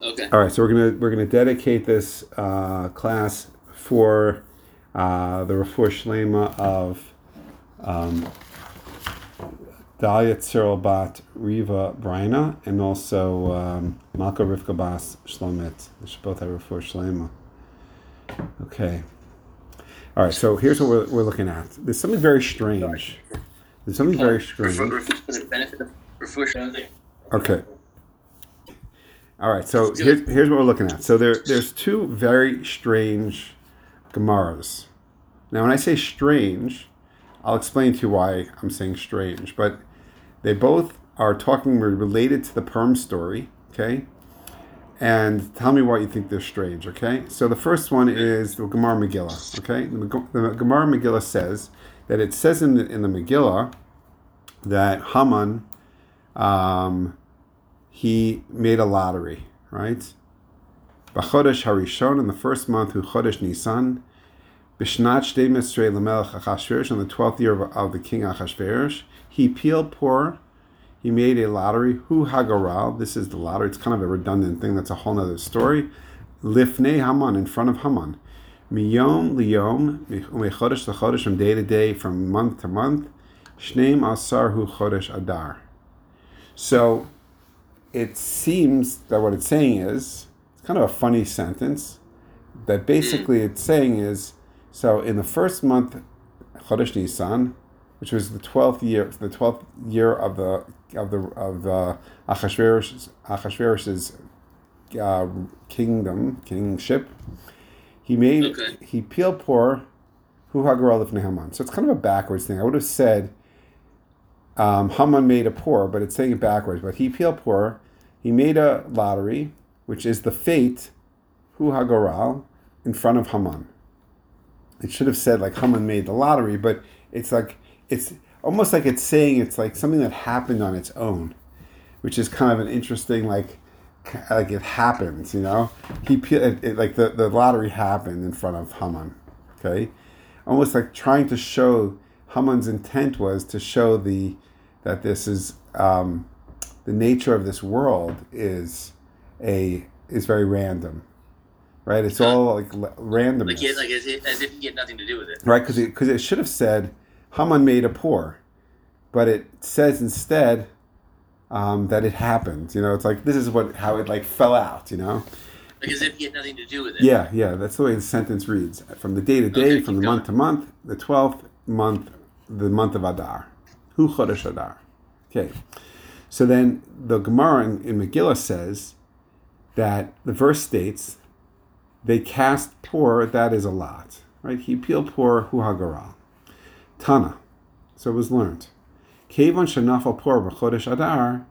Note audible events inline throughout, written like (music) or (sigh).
Okay. All right, so we're gonna we're gonna dedicate this uh, class for uh, the refuah shlema of um, Dalia Bat Riva Brina and also um, Malka Rivka Bas Shlomit. They should both have refuah shlema. Okay. All right, so here's what we're, we're looking at. There's something very strange. There's something very strange. Does it benefit the refuah? Okay. All right. So here's, here's what we're looking at. So there there's two very strange Gemaras. Now, when I say strange, I'll explain to you why I'm saying strange. But they both are talking related to the Purim story. Okay. And tell me why you think they're strange. Okay. So the first one is the Gemara Megillah. Okay. The, Gemara Megillah says that it says in the, in the Megillah that Haman. Um, he made a lottery, right? B'chodesh Harishon, in the first month, who Chodesh Nisan, Bishnat Shtei Lamelech Achashverosh, on the twelfth year of, the king Achashverosh, he peeled poor. He made a lottery. Hu Hagaral. This is the lottery. It's kind of a redundant thing. That's a whole other story. Lifnei Haman, in front of Haman. Miyom liyom, mechodesh lechodesh, from day to day, from month to month. Shneim asar hu chodesh adar. So it seems that what it's saying is it's kind of a funny sentence that basically it's saying is so in the first month Chodesh Nisan which was the 12th year the 12th year of the of the of the Achashverosh, Achashverosh's uh, kingdom kingship he made Okay. he peeled poor who Hagaral of Haman so it's kind of a backwards thing I would have said um, Haman made a poor, but it's saying it backwards. But he peeled poor. He made a lottery, which is the fate, Hu Hagoral, in front of Haman. It should have said like Haman made the lottery, but it's like it's almost like it's saying it's like something that happened on its own, which is kind of an interesting like like it happens, you know. He it, it, like the the lottery happened in front of Haman, okay, almost like trying to show Haman's intent was to show the that this is um, the nature of this world is a is very random, right? It's all like randomness, Like, like as if, as if he had nothing to do with it. right? Because it, 'cause it should have said Haman made a poor, but it says instead um, that it happened. You know, it's like this is what how it like fell out. You know. Like as if he had nothing to do with it. Yeah, yeah, that's the way the sentence reads. From the day to day, Okay, from the month to month, the twelfth month, the month of Adar. Hu Chodesh Adar. Okay. So then the Gemara in, in Megillah says that the verse states they cast poor, that is a lot. Right? He peeled poor hu hagaral. Tana. So it was learned. Kevon shenafal poor b'chodesh Adar,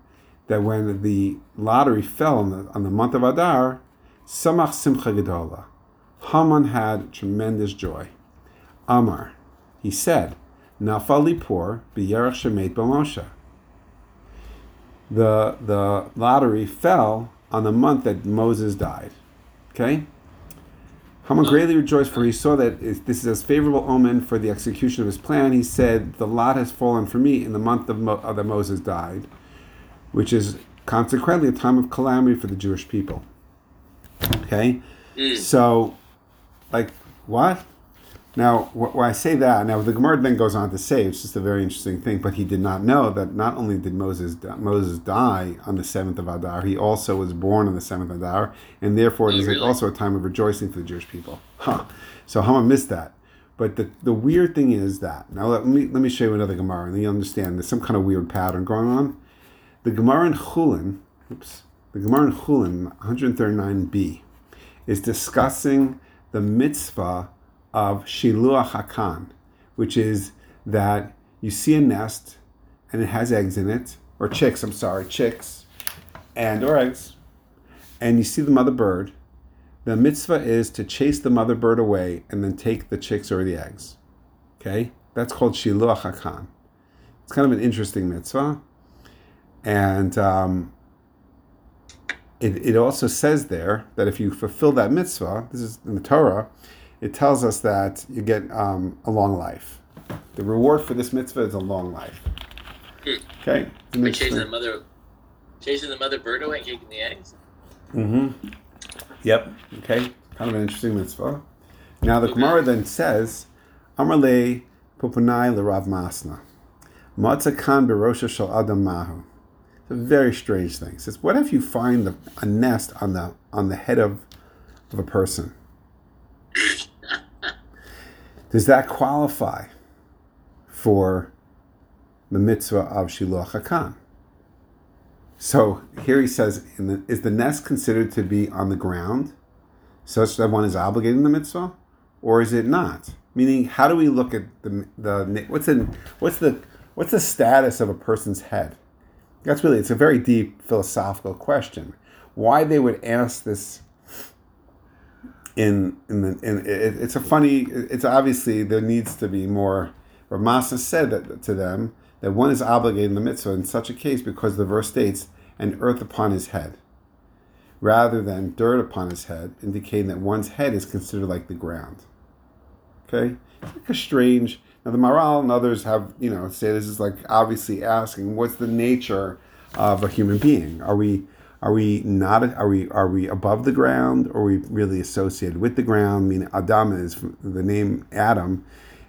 that when the lottery fell on the, on the month of Adar, Samach Simcha Gedola. Haman had tremendous joy. Amar, he said, Nafali poor b'yerach shemet b'Moshe. The the lottery fell on the month that Moses died. Okay. Haman greatly rejoiced, for he saw that this is a favorable omen for the execution of his plan. He said, "The lot has fallen for me in the month of Mo- uh, that Moses died, which is consequently a time of calamity for the Jewish people." Okay. So, like, what? Now, wh- I say that, now the Gemara then goes on to say it's just a very interesting thing. But he did not know that not only did Moses Moses die on the seventh of Adar, he also was born on the seventh of Adar, and therefore it Oh, really? also a time of rejoicing for the Jewish people. Huh? So Haman missed that. But the, the weird thing is that now let me let me show you another Gemara, and then you understand there's some kind of weird pattern going on. The Gemara in Chulin, oops, the Gemara in Chulin 139b is discussing the mitzvah of Shiluach Hakan, which is that you see a nest and it has eggs in it, or chicks, I'm sorry, chicks, and or eggs, and you see the mother bird. The mitzvah is to chase the mother bird away and then take the chicks or the eggs. Okay? That's called Shiluach Hakan. It's kind of an interesting mitzvah. And um, it, it also says there that if you fulfill that mitzvah, this is in the Torah, it tells us that you get um, a long life. The reward for this mitzvah is a long life. Hmm. Okay? Chasing the mother, chasing the mother bird away and kicking the eggs. Mm-hmm. Yep. Okay. Kind of an interesting mitzvah. Now the Gemara then says, Amarle pupunai l'Rav Masna. Matzah kan berosha shel adam mahu. It's a very strange thing. It says, what if you find the, a nest on the on the head of, of a person? Does that qualify for the mitzvah of Shiluach Hakan? So here he says, the, is the nest considered to be on the ground such that one is obligated in the mitzvah, or is it not? Meaning, how do we look at the the what's the what's the what's the status of a person's head? That's really it's a very deep philosophical question. Why they would ask this in in the in it, it's a funny it's obviously there needs to be more. Ramasa said that to them that one is obligated in the mitzvah in such a case because the verse states, and earth upon his head, rather than dirt upon his head, indicating that one's head is considered like the ground. Okay? It's like a strange. Now, the Maharal and others have, you know, say this is like obviously asking what's the nature of a human being? Are we. Are we not? Are we? Are we above the ground? Or are we really associated with the ground? I mean, Adam is the name Adam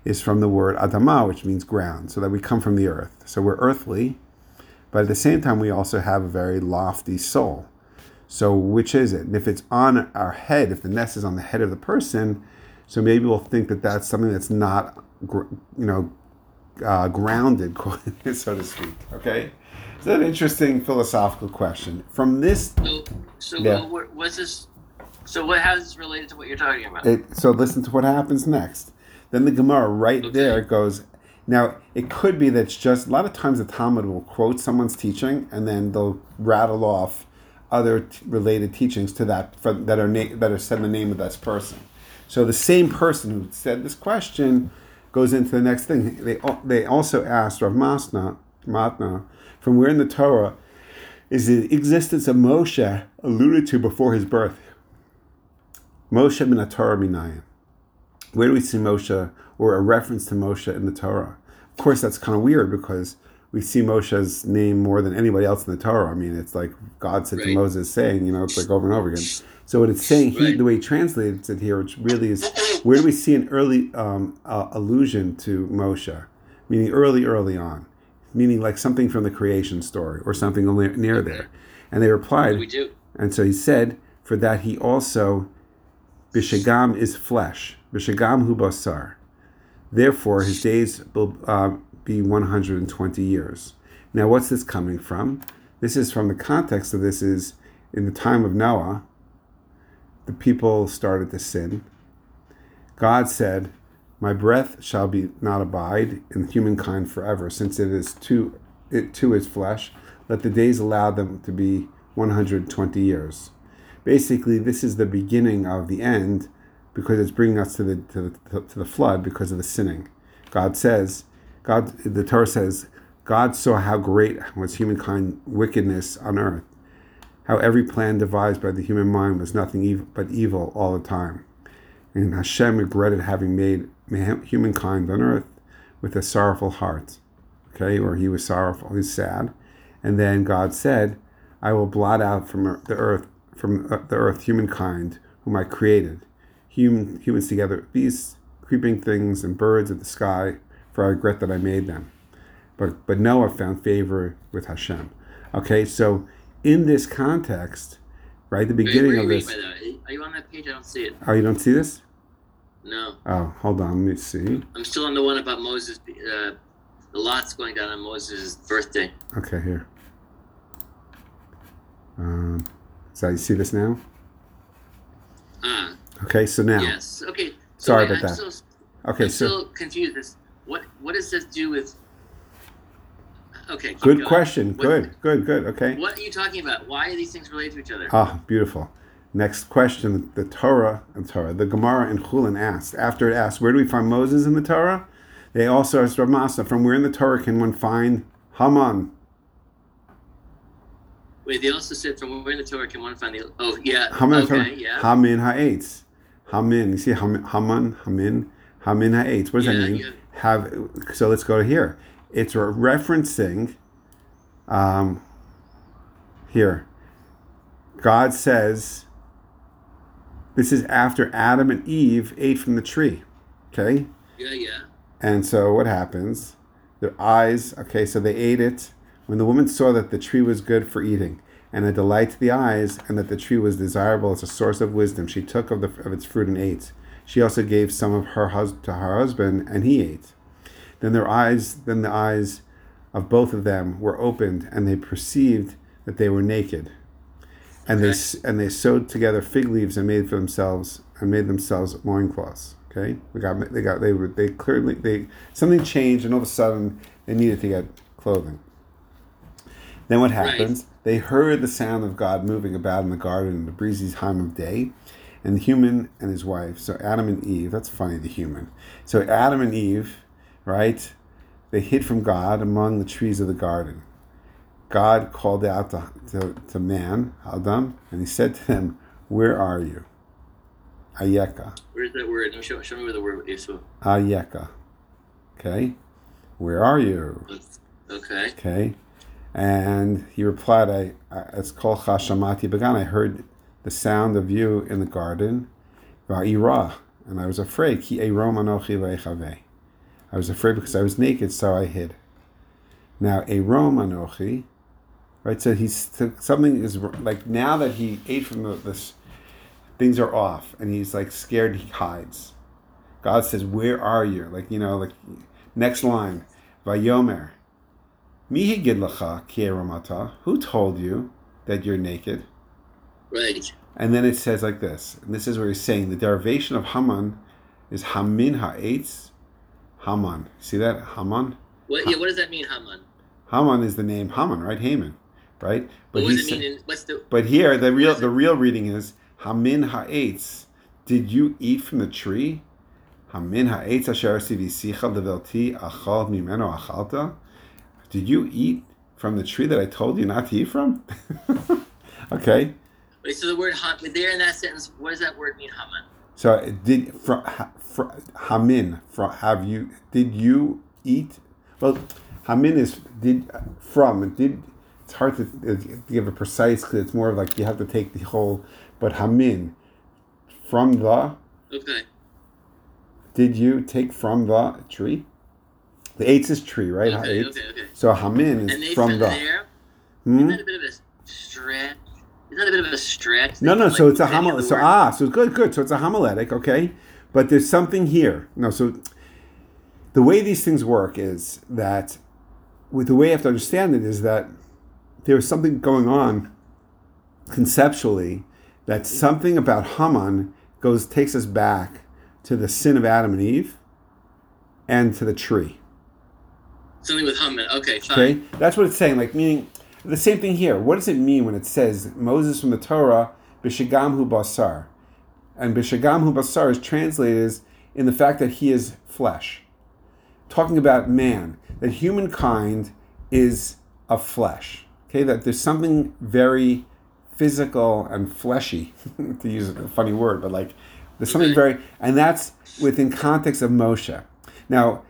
is from the word Adama, which means ground, so that we come from the earth. So we're earthly, but at the same time, we also have a very lofty soul. So which is it? And if it's on our head, if the nest is on the head of the person, so maybe we'll think that that's something that's not, you know, uh, grounded, (laughs) so to speak. Okay, that an interesting philosophical question? From this, so, so yeah. what, what's this? So what? How is this related to what you're talking about? It, so listen to what happens next. Then the Gemara right okay. there goes. Now it could be that it's just a lot of times the Talmud will quote someone's teaching and then they'll rattle off other t- related teachings to that for, that are na- that are said in the name of this person. So the same person who said this question goes into the next thing. They they also asked Rav Masna Matna from where in the Torah is the existence of Moshe alluded to before his birth. Moshe min Torah minayin. Where do we see Moshe or a reference to Moshe in the Torah? Of course, that's kind of weird because we see Moshe's name more than anybody else in the Torah. I mean, it's like God said right. to Moses, saying, you know, it's like over and over again. So what it's saying, he, the way he translates it here, which really is, where do we see an early um, uh, allusion to Moshe, meaning early, early on, meaning like something from the creation story or something near there? And they replied, we do. And so he said, for that he also, bishagam is flesh, bishagam hu basar. Therefore, his days will uh, be 120 years. Now, what's this coming from? This is from the context of this is in the time of Noah, the people started to sin. God said, My breath shall be not abide in humankind forever, since it is to it to his flesh. Let the days allow them to be 120 years. Basically, this is the beginning of the end because it's bringing us to the to the, to the flood because of the sinning. God says, God, the Torah says, God saw how great was humankind wickedness on earth, how every plan devised by the human mind was nothing but evil all the time. And Hashem regretted having made humankind on earth with a sorrowful heart. Okay, or he was sorrowful, he's sad. And then God said, I will blot out from the earth, from uh, the earth, humankind, whom I created, human, humans together, beasts, creeping things, and birds of the sky, for I regret that I made them. But, but Noah found favor with Hashem. Okay, so in this context, right, the beginning wait, wait, of this. Are you on that page? I don't see it. Oh, you don't see this? No. Oh, hold on. Let me see. I'm still on the one about Moses. Uh, the lots going down on Moses' birthday. Okay, here. Um, so you see this now? Ah. Okay, so now. Yes. Okay. So Sorry wait, about I'm that. Still, okay, I'm so. still confused. This what what does this do with? Okay. Good going. question. What, good. Good. Good. Okay. What are you talking about? Why are these things related to each other? Ah, beautiful. Next question. The Torah and Torah, the Gemara in Chulin asked. After it asked, where do we find Moses in the Torah? They also asked Ramasa, from where in the Torah can one find Haman? Wait, they also said from where in the Torah can one find the? Oh, yeah. Haman. Okay, yeah. Hamin ha'etz. Hamin. You see Haman, Haman, Hamin, Hamin ha'etz. What does Yeah, that mean? yeah. Have. So let's go to here. It's referencing. Um, here. God says, this is after Adam and Eve ate from the tree. Okay? Yeah, yeah. And so what happens? Their eyes, okay, so they ate it. When the woman saw that the tree was good for eating and a delight to the eyes, and that the tree was desirable as a source of wisdom, she took of, the, of its fruit and ate. She also gave some of her hus- to her husband, and he ate. Then their eyes, then the eyes of both of them were opened, and they perceived that they were naked. And they and they sewed together fig leaves and made for themselves and made themselves loincloths. Okay, they got they got they were they clearly they something changed, and all of a sudden they needed to get clothing. Then what Right. happens? They heard the sound of God moving about in the garden in the breezy time of day, and the human and his wife. So Adam and Eve. That's funny. The human. So Adam and Eve, right? They hid from God among the trees of the garden. God called out to, to, to man, Adam, and he said to them, Where are you? Ayeka. Where's that word? No, Show, show me where the word is. Ayeka. Okay? Where are you? okay. Okay? And he replied, I, I it's called Chashamati Bagan. I heard the sound of you in the garden. Va'ira. And I was afraid. Ki eirom anochi ve'echaveh. I was afraid because I was naked, so I hid. Now, eirom anochi, right? So he's something is like now that he ate from the, this, things are off, and he's like scared. He hides. God says, "Where are you?" Like you know, like next line, Vayomer. Mihi gidlacha kieramata. Who told you that you're naked? Right. And then it says like this, and this is where he's saying the derivation of Haman is Hamin ha'etz Haman. See that Haman? What? Yeah. What does that mean, Haman? Haman is the name Haman, right? Haman, right? What does it mean? In, what's the? But here, the real the real reading is Hamin ha'etz. Did you eat from the tree? Hamin ha'etz asher sivisicha levelti achal mimeno achalta. Did you eat from the tree that I told you not to eat from? (laughs) okay. Wait. So the word there in that sentence, what does that word mean, Haman? So did from, from Hamin from have you did you eat? Well, Hamin is did from did. It's hard to uh, give a precise because it's more of like you have to take the whole. But Hamin from the Okay. did you take from the tree? The eitz is tree, right? Okay. Okay. Okay. So Hamin is from the. there. Hmm? A bit of a stretch? That a bit of a stretch? No, no. can, So it's a many of homil. the So ah, so good, good. So it's a homiletic, okay. But there's something here. No, so the way these things work is that, with the way you have to understand it is that there's something going on conceptually that something about Haman goes takes us back to the sin of Adam and Eve, and to the tree. Something with Haman. Okay. Fine. Okay, that's what it's saying. Like meaning the same thing here. What does it mean when it says Moses from the Torah b'shagam hu basar, and b'shagam hu basar is translated as in the fact that he is flesh, talking about man, that humankind is of flesh. Okay, that there's something very physical and fleshy, (laughs) to use a funny word, but like there's something very, and that's within context of Moshe. Now,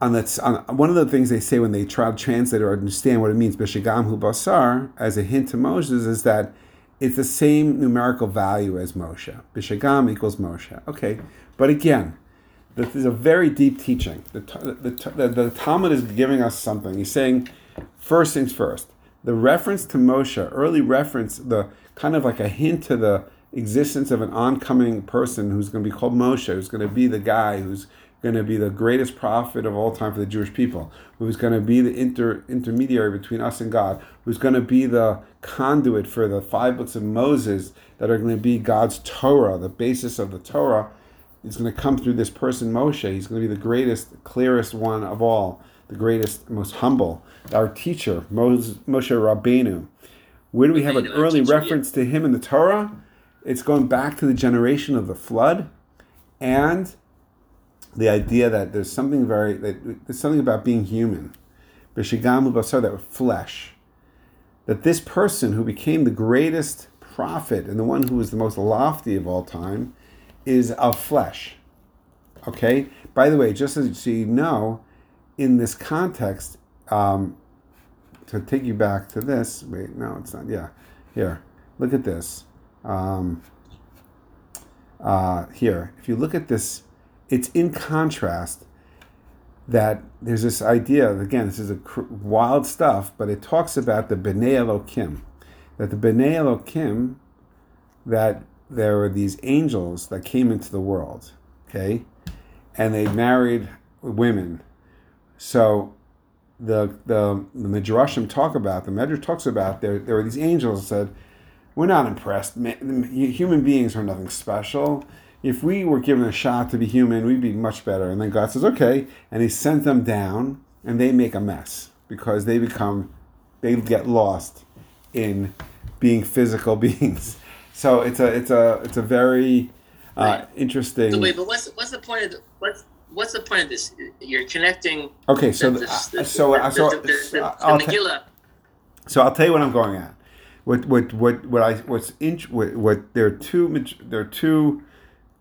on on one of the things they say when they try to translate or understand what it means, b'shagam hu basar, as a hint to Moses, is that it's the same numerical value as Moshe. Bishagam equals Moshe. Okay, but again, this is a very deep teaching. The, the, the, the Talmud is giving us something. He's saying, first things first, the reference to Moshe, early reference, the kind of like a hint to the existence of an oncoming person who's going to be called Moshe, who's going to be the guy who's going to be the greatest prophet of all time for the Jewish people, who's going to be the inter, intermediary between us and God, who's going to be the conduit for the five books of Moses that are going to be God's Torah, the basis of the Torah. Is going to come through this person, Moshe. He's going to be the greatest, clearest one of all, the greatest, most humble. Our teacher, Moses, Moshe Rabbeinu. Where do we have an early reference to him in the Torah? It's going back to the generation of the flood, and the idea that there's something very that there's something about being human, b'shigam basar that flesh, that this person who became the greatest prophet and the one who was the most lofty of all time, is of flesh. Okay. By the way, just as so you know, in this context, um, to take you back to this. Wait, no, it's not. Yeah, here. look at this. Um, uh, here, if you look at this, it's in contrast that there's this idea. Again, this is a wild stuff, but it talks about the Bnei Elokim, that the Bnei Elokim, that there were these angels that came into the world, okay, and they married women. So the the the midrashim talk about the Medrash talks about there there were these angels that said we're not impressed. Human beings are nothing special. If we were given a shot to be human, we'd be much better. And then God says, okay. And He sent them down, and they make a mess because they become, they get lost in being physical (laughs) beings. So it's a it's a it's a very uh, right. interesting. So wait, but what's what's the point of the, what's what's the point of this? You're connecting. Okay, so the, the, the, so so, Megillah. So I'll tell you what I'm going at what what what what I what's in, what, what there are two there are two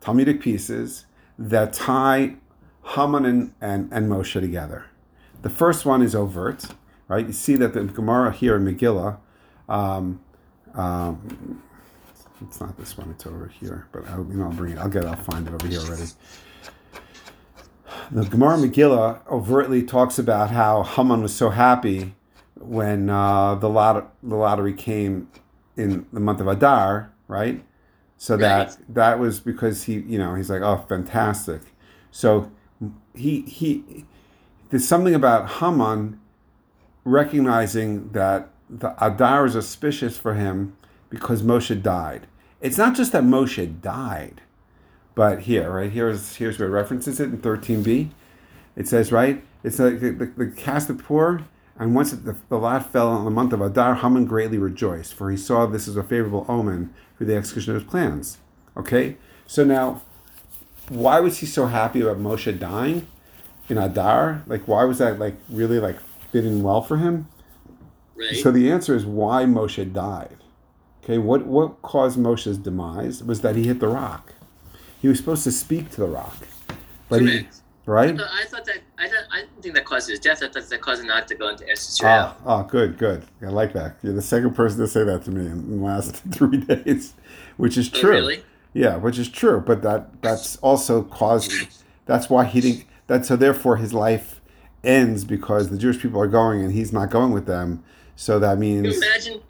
Talmudic pieces that tie Haman and, and, and Moshe together. The first one is overt, right? You see that the Gemara here in Megillah, um, um, it's not this one; it's over here. But I, you know, I'll bring it. I'll get. It, I'll find it over here already. The Gemara Megillah overtly talks about how Haman was so happy when uh, the lot the lottery came in the month of Adar, right? So that that was because he, you know, he's like, oh, fantastic. So he he there's something about Haman recognizing that the Adar is auspicious for him because Moshe died. It's not just that Moshe died, but here, right here's here's where it references it in 13b. It says, right, it's like the, the, the cast of poor and once the, the lot fell on the month of Adar, Haman greatly rejoiced, for he saw this as a favorable omen for the execution of his plans. Okay? So now, why was he so happy about Moshe dying in Adar? Like, why was that, like, really, like, fitting well for him? Right. So the answer is why Moshe died. Okay, what, what caused Moshe's demise was that he hit the rock. He was supposed to speak to the rock. But Correct. he right? I thought, I thought that I don't, I didn't think that causes death. I thought that caused not to go into Israel. Oh, oh, good, good. I like that. You're the second person to say that to me in the last (laughs) three days, which is oh, true. Oh, really? Yeah, which is true. But that that's also caused. That's why he didn't. That so therefore his life ends because the Jewish people are going and he's not going with them. So that means. Can you imagine?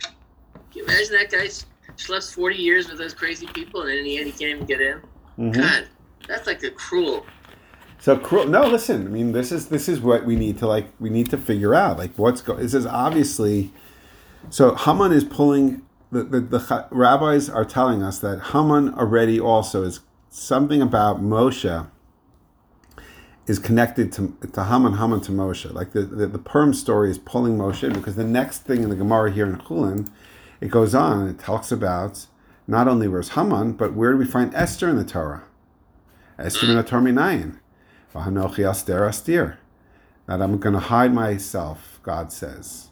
Can you imagine that guy slept forty years with those crazy people and in the end he can't even get in? Mm-hmm. God, that's like a cruel so cruel. No, listen. I mean, this is this is what we need to like. We need to figure out like what's going. This is obviously. So Haman is pulling. The, the, the rabbis are telling us that Haman already also is something about Moshe is connected to, to Haman, Haman to Moshe. Like the, the, the Purim story is pulling Moshe because the next thing in the Gemara here in Chulin, it goes on and it talks about not only where's Haman, but where do we find Esther in the Torah? Esther in the Torah Minayin. That I'm going to hide myself, God says.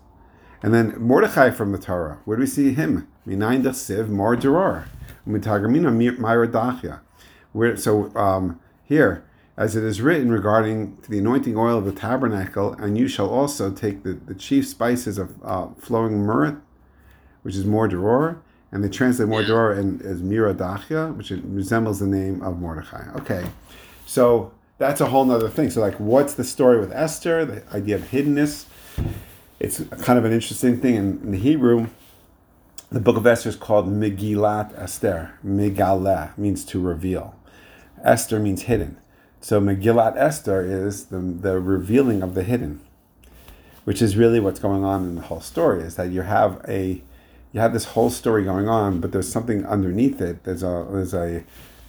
And then Mordechai from the Torah. Where do we see him? Minayin mor deror. Mitagamina so um, here, as it is written regarding the anointing oil of the tabernacle, and you shall also take the, the chief spices of uh, flowing myrrh, which is Mordeor, and they translate mor deror as mira dachya, which resembles the name of Mordechai. Okay, so that's a whole nother thing. So, like, what's the story with Esther? The idea of hiddenness. It's kind of an interesting thing in, in the Hebrew. The book of Esther is called Megillat Esther. Megalah means to reveal. Esther means hidden. So Megillat Esther is the, the revealing of the hidden, which is really what's going on in the whole story. Is that you have a you have this whole story going on, but there's something underneath it. There's a there's a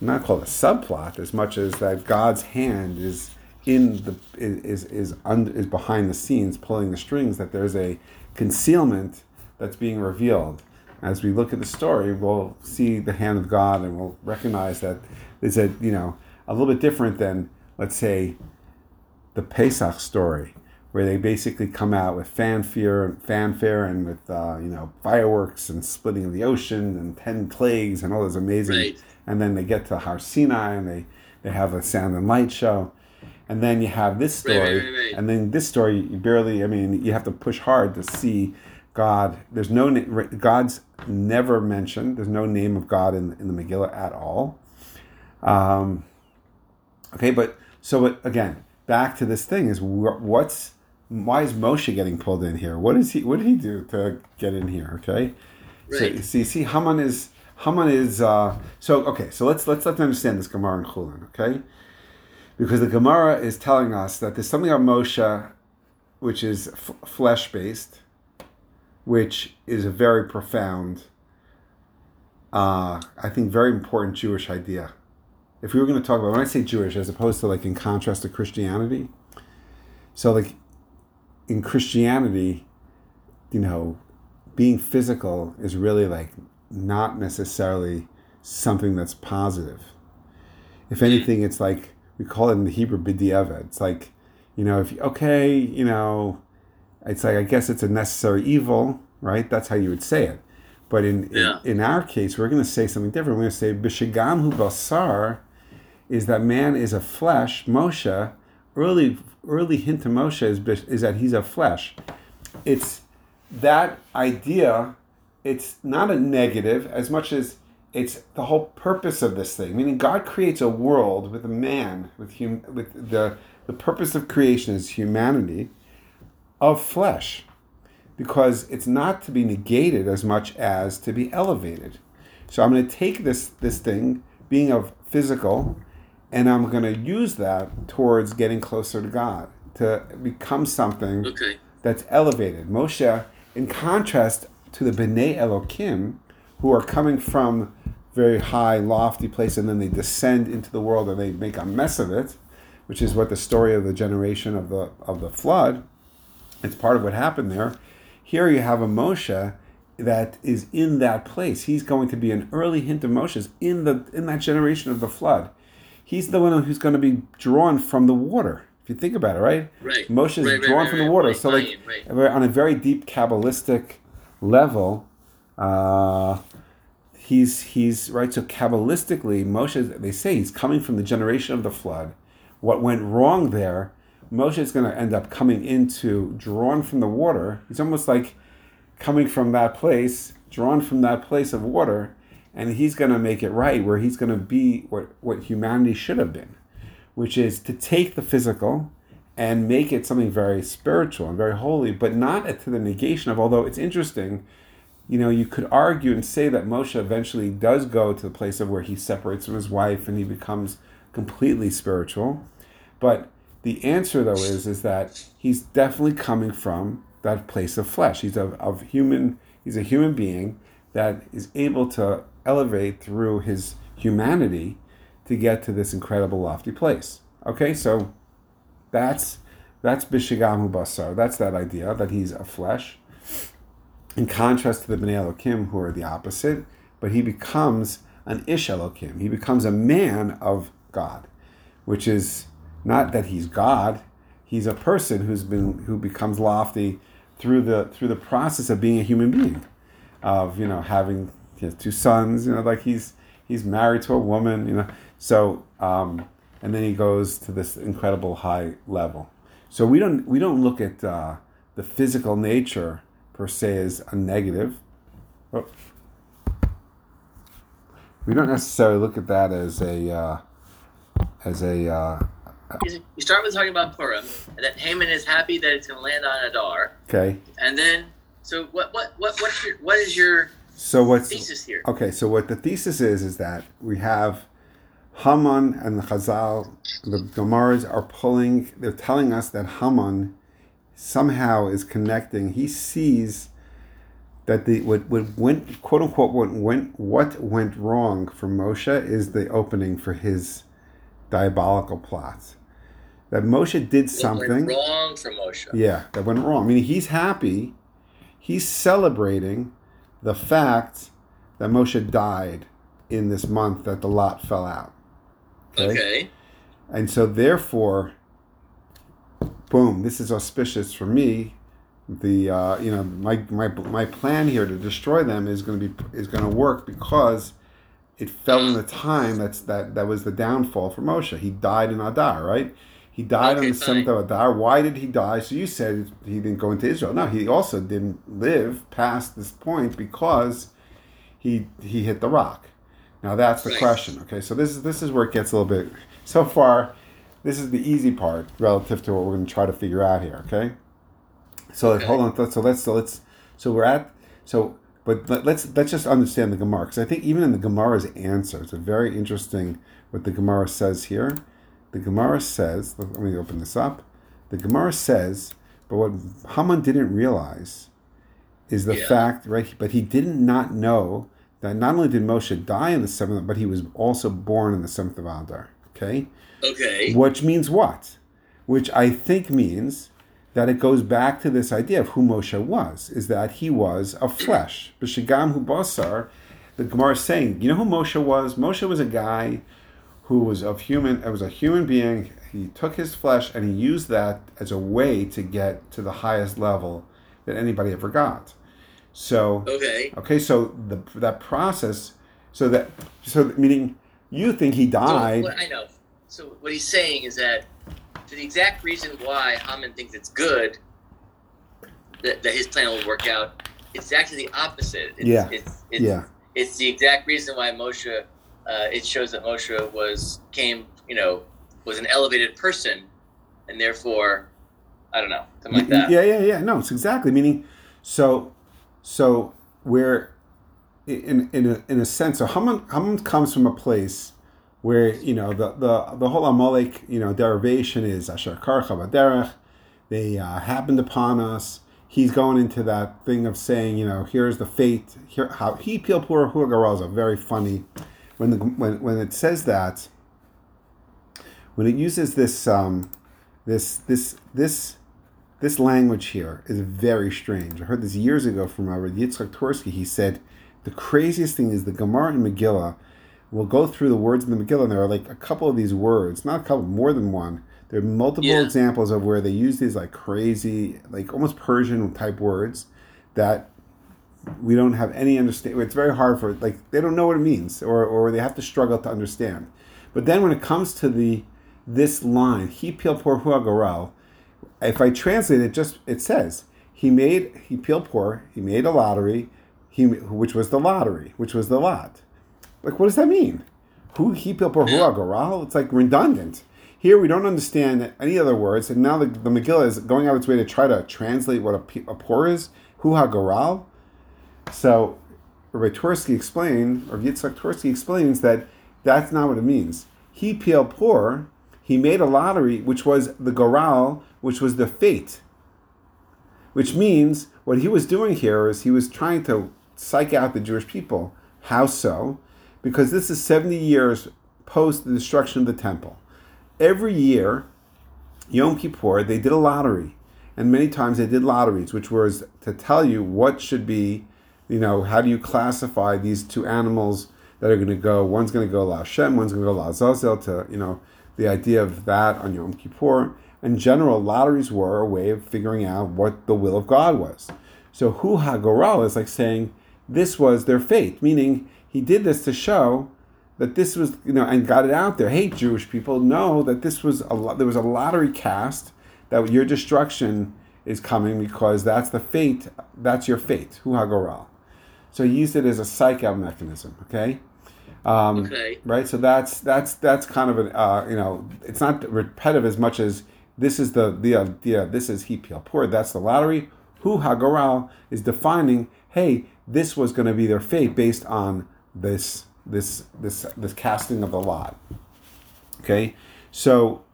not called a subplot as much as that God's hand is in the is is under, is behind the scenes pulling the strings that there's a concealment that's being revealed. As we look at the story we'll see the hand of God and we'll recognize that it's a you know a little bit different than let's say the Pesach story where they basically come out with fanfare and fanfare and with uh, you know fireworks and splitting of the ocean and 10 plagues and all those amazing right and then they get to Har Sinai and they, they have a sound and light show. And then you have this story, right, right, and then this story, you barely, I mean, you have to push hard to see God. There's no God's never mentioned. There's no name of God in in the Megillah at all. Um, okay, but so again, back to this thing is what's why is Moshe getting pulled in here? What is he? What did he do to get in here? Okay, right. so see, see, Haman is Haman is uh, so okay. So let's let's let them understand this Gemara in Chulin, okay? Because the Gemara is telling us that there's something about Moshe, which is f- flesh based, which is a very profound, uh, I think, very important Jewish idea. If we were going to talk about when I say Jewish, as opposed to like in contrast to Christianity, so like in Christianity, you know, being physical is really like not necessarily something that's positive. If anything, it's like we call it in the Hebrew b'diavad. It's like, you know, if okay, you know, it's like I guess it's a necessary evil, right? That's how you would say it. But in yeah. in, in, our case, we're going to say something different. We're going to say b'shigam hu basar is that man is a flesh. Moshe, early early hint to Moshe is is that he's a flesh. It's that idea. It's not a negative as much as it's the whole purpose of this thing. Meaning, God creates a world with a man with hum, with the the purpose of creation is humanity of flesh because it's not to be negated as much as to be elevated. So I'm going to take this this thing being of physical and I'm going to use that towards getting closer to God to become something okay. that's elevated. Moshe, in contrast to the Bnei Elokim, who are coming from very high, lofty place, and then they descend into the world and they make a mess of it, which is what the story of the generation of the of the flood. It's part of what happened there. Here you have a Moshe that is in that place. He's going to be an early hint of Moshe's in the in that generation of the flood. He's the one who's going to be drawn from the water. If you think about it, right? Right. Moshe is right, drawn right, from the water. so, like, on a very deep Kabbalistic level, uh, he's he's right. So, Kabbalistically, Moshe, they say he's coming from the generation of the flood. What went wrong there Moshe is going to end up coming into, drawn from the water. He's almost like coming from that place, drawn from that place of water, and he's going to make it right, where he's going to be what, what humanity should have been, which is to take the physical and make it something very spiritual and very holy, but not to the negation of, although it's interesting, you know, you could argue and say that Moshe eventually does go to the place of where he separates from his wife and he becomes completely spiritual. But the answer, though, is is that he's definitely coming from that place of flesh. He's of, of human. He's a human being that is able to elevate through his humanity to get to this incredible lofty place. Okay, so that's that's Bishigamu Basar. That's that idea that he's a flesh. In contrast to the Bnei Elokim, who are the opposite, but he becomes an Ish Elokim. He becomes a man of God, which is not that he's God. He's a person who's been who becomes lofty through the through the process of being a human being, of you know having he has two sons. You know, like he's he's married to a woman. You know, so um, and then he goes to this incredible high level. So we don't we don't look at uh, the physical nature per se as a negative. Oh. We don't necessarily look at that as a uh, as a uh, you start with talking about Purim, and that Haman is happy that it's going to land on Adar. Okay. And then, so what? What? What? What's your? What is your? So what's thesis here? Okay, so what the thesis is is that we have Haman and the Chazal, the Gemaras are pulling. They're telling us that Haman somehow is connecting. He sees that the what, what went quote unquote what went what went wrong for Moshe is the opening for his diabolical plots. That Moshe did something wrong for Moshe. Yeah, that went wrong. I mean, he's happy. He's celebrating the fact that Moshe died in this month that the lot fell out. Okay. okay. And so, therefore, boom, this is auspicious for me. The uh, you know my my my plan here to destroy them is going to be is going to work because it fell in the time that's that that was the downfall for Moshe. He died in Adar, right? He died Okay, on the seventh of Adar. Why did he die? So you said he didn't go into Israel. No, he also didn't live past this point because he he hit the rock. Now that's the Right. question. Okay, so this is this is where it gets a little bit. So far, this is the easy part relative to what we're going to try to figure out here. Okay. So Okay. hold on. So let's so let's so we're at so but let, let's let's just understand the Gemara because I think even in the Gemara's answer, it's a very interesting what the Gemara says here. The Gemara says, let me open this up. The Gemara says, but what Haman didn't realize is the Yeah. fact, right? But he did not not know that not only did Moshe die in the seventh, but he was also born in the seventh of Adar. Okay, Okay. which means what? Which I think means that it goes back to this idea of who Moshe was, is that he was of flesh. (clears throat) B'shigam hu basar, the Gemara is saying, you know who Moshe was? Moshe was a guy who was of human, it was a human being. He took his flesh and he used that as a way to get to the highest level that anybody ever got. So, Okay. okay, so the that process, so that, so meaning you think he So, died. what I know. So what he's saying is that for the exact reason why Haman thinks it's good that, that his plan will work out, it's actually the opposite. It's, Yeah. It's, it's, yeah. it's the exact reason why Moshe. Uh, it shows that Moshe was came, you know, was an elevated person, and therefore, I don't know, something like that. Yeah, yeah, yeah. No, it's exactly meaning. So, so where, in in a, in a sense, so Haman Haman comes from a place where you know the the the whole Amalek you know derivation is Asher Karcha Baderech. They uh, happened upon us. He's going into that thing of saying, you know, here's the fate. Here, how he peel poor is a very funny when the when when it says that. When it uses this um, this this this this language here is very strange. I heard this years ago from Rabbi Yitzchak Tversky. He said the craziest thing is the Gemara and Megillah will go through the words in the Megillah, and there are like a couple of these words, not a couple, more than one. There are multiple Yeah. examples of where they use these like crazy, like almost Persian type words that we don't have any understand. It's very hard for like they don't know what it means, or or they have to struggle to understand. But then when it comes to the this line, he peel por huagaral, if I translate it, just it says he made he peel poor, he made a lottery, he which was the lottery, which was the lot. Like what does that mean? Who he peel por huagaral? It's like redundant. Here we don't understand any other words, and now the, the Megillah is going out its way to try to translate what a, a poor is. Hu hagaral. So Rabbi Tversky explained, or Yitzhak Tversky explains that that's not what it means. He peel poor, he made a lottery, which was the goral, which was the fate. Which means what he was doing here is he was trying to psych out the Jewish people. How so? Because this is 70 years post the destruction of the temple. Every year, Yom Kippur, they did a lottery. And many times they did lotteries, which was to tell you what should be, you know, how do you classify these two animals that are going to go? One's going to go La Hashem, one's going to go La Azazel, to, you know, the idea of that on Yom Kippur. In general, lotteries were a way of figuring out what the will of God was. So Hu HaGoral is like saying this was their fate, meaning he did this to show that this was, you know, and got it out there. Hey, Jewish people, know that this was a lot, there was a lottery cast that your destruction is coming because that's the fate. That's your fate. Hu HaGoral. So he used it as a psych out mechanism. Okay. Um, Okay. right? So that's that's that's kind of an uh, you know it's not repetitive as much as this is the the idea. This is he peel poor. That's the lottery. Hu Hagoral is defining. Hey, this was going to be their fate based on this this this this casting of the lot. Okay, so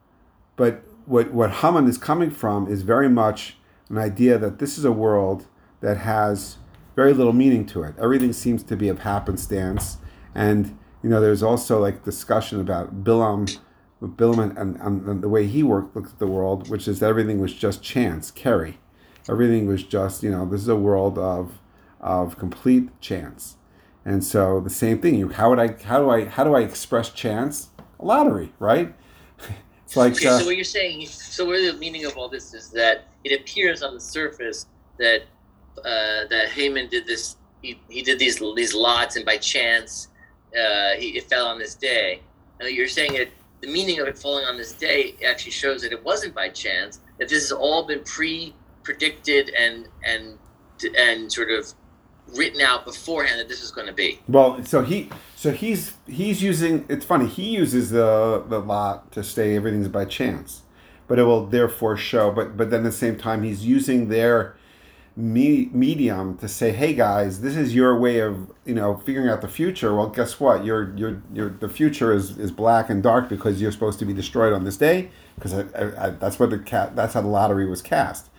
but what what Haman is coming from is very much an idea that this is a world that has very little meaning to it. Everything seems to be of happenstance, and you know there's also like discussion about Bilam, Bilam and, and, and the way he worked looked at the world, which is that everything was just chance, keri. Everything was just you know this is a world of of complete chance, and so the same thing. You how would I how do I how do I express chance? A lottery, right? (laughs) It's like okay, uh, so what you're saying, so where the meaning of all this is that it appears on the surface that uh, that Haman did this, he, he did these these lots, and by chance, uh, he, it fell on this day. And you're saying that the meaning of it falling on this day actually shows that it wasn't by chance. That this has all been pre predicted and and and sort of written out beforehand that this is going to be. Well, so he so he's he's using it's funny he uses the the lot to say everything's by chance, but it will therefore show. But but then at the same time he's using their me, medium to say, hey guys, this is your way of you know figuring out the future. Well, guess what? Your your your the future is is black and dark because you're supposed to be destroyed on this day because that's what the cat that's how the lottery was cast,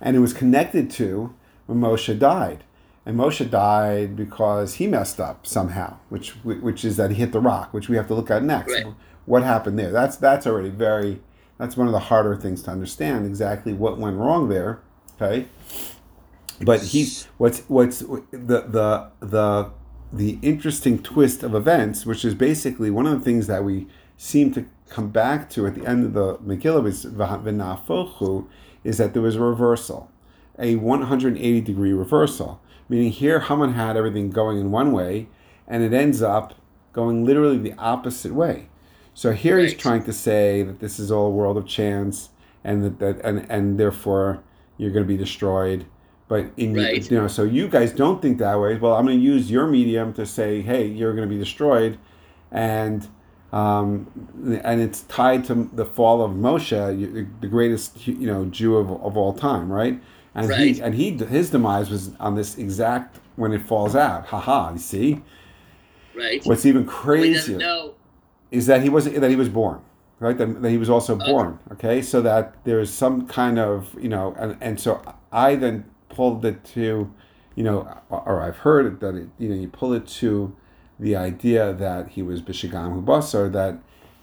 and it was connected to when Moshe died and Moshe died because he messed up somehow, which which is that he hit the rock, which we have to look at next. Right. What happened there? That's that's already very that's one of the harder things to understand exactly what went wrong there. Okay, but he's what's what's the the the the interesting twist of events, which is basically one of the things that we seem to come back to at the end of the Megillah is that there was a reversal, a 180 degree reversal Meaning here Haman had everything going in one way, and it ends up going literally the opposite way. So here right. he's trying to say that this is all a world of chance, and that, that and and therefore you're going to be destroyed. But in right. you know, so you guys don't think that way. Well, I'm going to use your medium to say, hey, you're going to be destroyed, and um, and it's tied to the fall of Moshe, the greatest you know Jew of, of all time, right? and right. he and he his demise was on this exact when it falls out. Haha, you see. Right. What's even crazier is that he was that he was born, right? That, that he was also okay. born. Okay, so that there's some kind of you know, and and so I then pulled it to, you know, or I've heard that it, you know you pull it to the idea that he was bishigam hubasar, that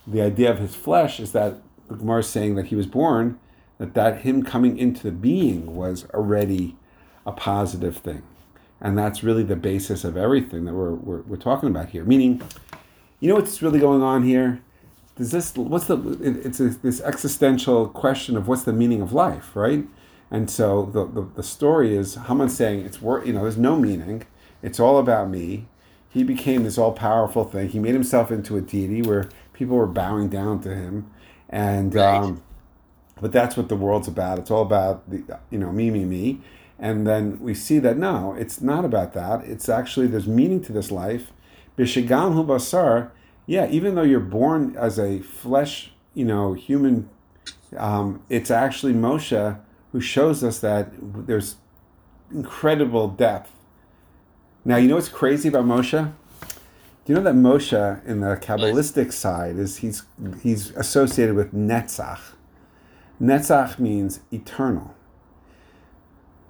the idea of his flesh is that the Gemara is saying that he was born that that him coming into the being was already a positive thing. And that's really the basis of everything that we're, we're, we're talking about here. Meaning you know what's really going on here? Does this what's the it's a, this existential question of what's the meaning of life right and so the, the, the story is Haman saying it's work you know there's no meaning it's all about me he became this all-powerful thing he made himself into a deity where people were bowing down to him and right. um, but that's what the world's about. It's all about the you know me me me, and then we see that no, it's not about that. It's actually there's meaning to this life. Bishigam hu basar. Yeah, even though you're born as a flesh, you know, human, um, it's actually Moshe who shows us that there's incredible depth. Now, you know what's crazy about Moshe? Do you know that Moshe in the Kabbalistic side is he's he's associated with Netzach. Netzach means eternal.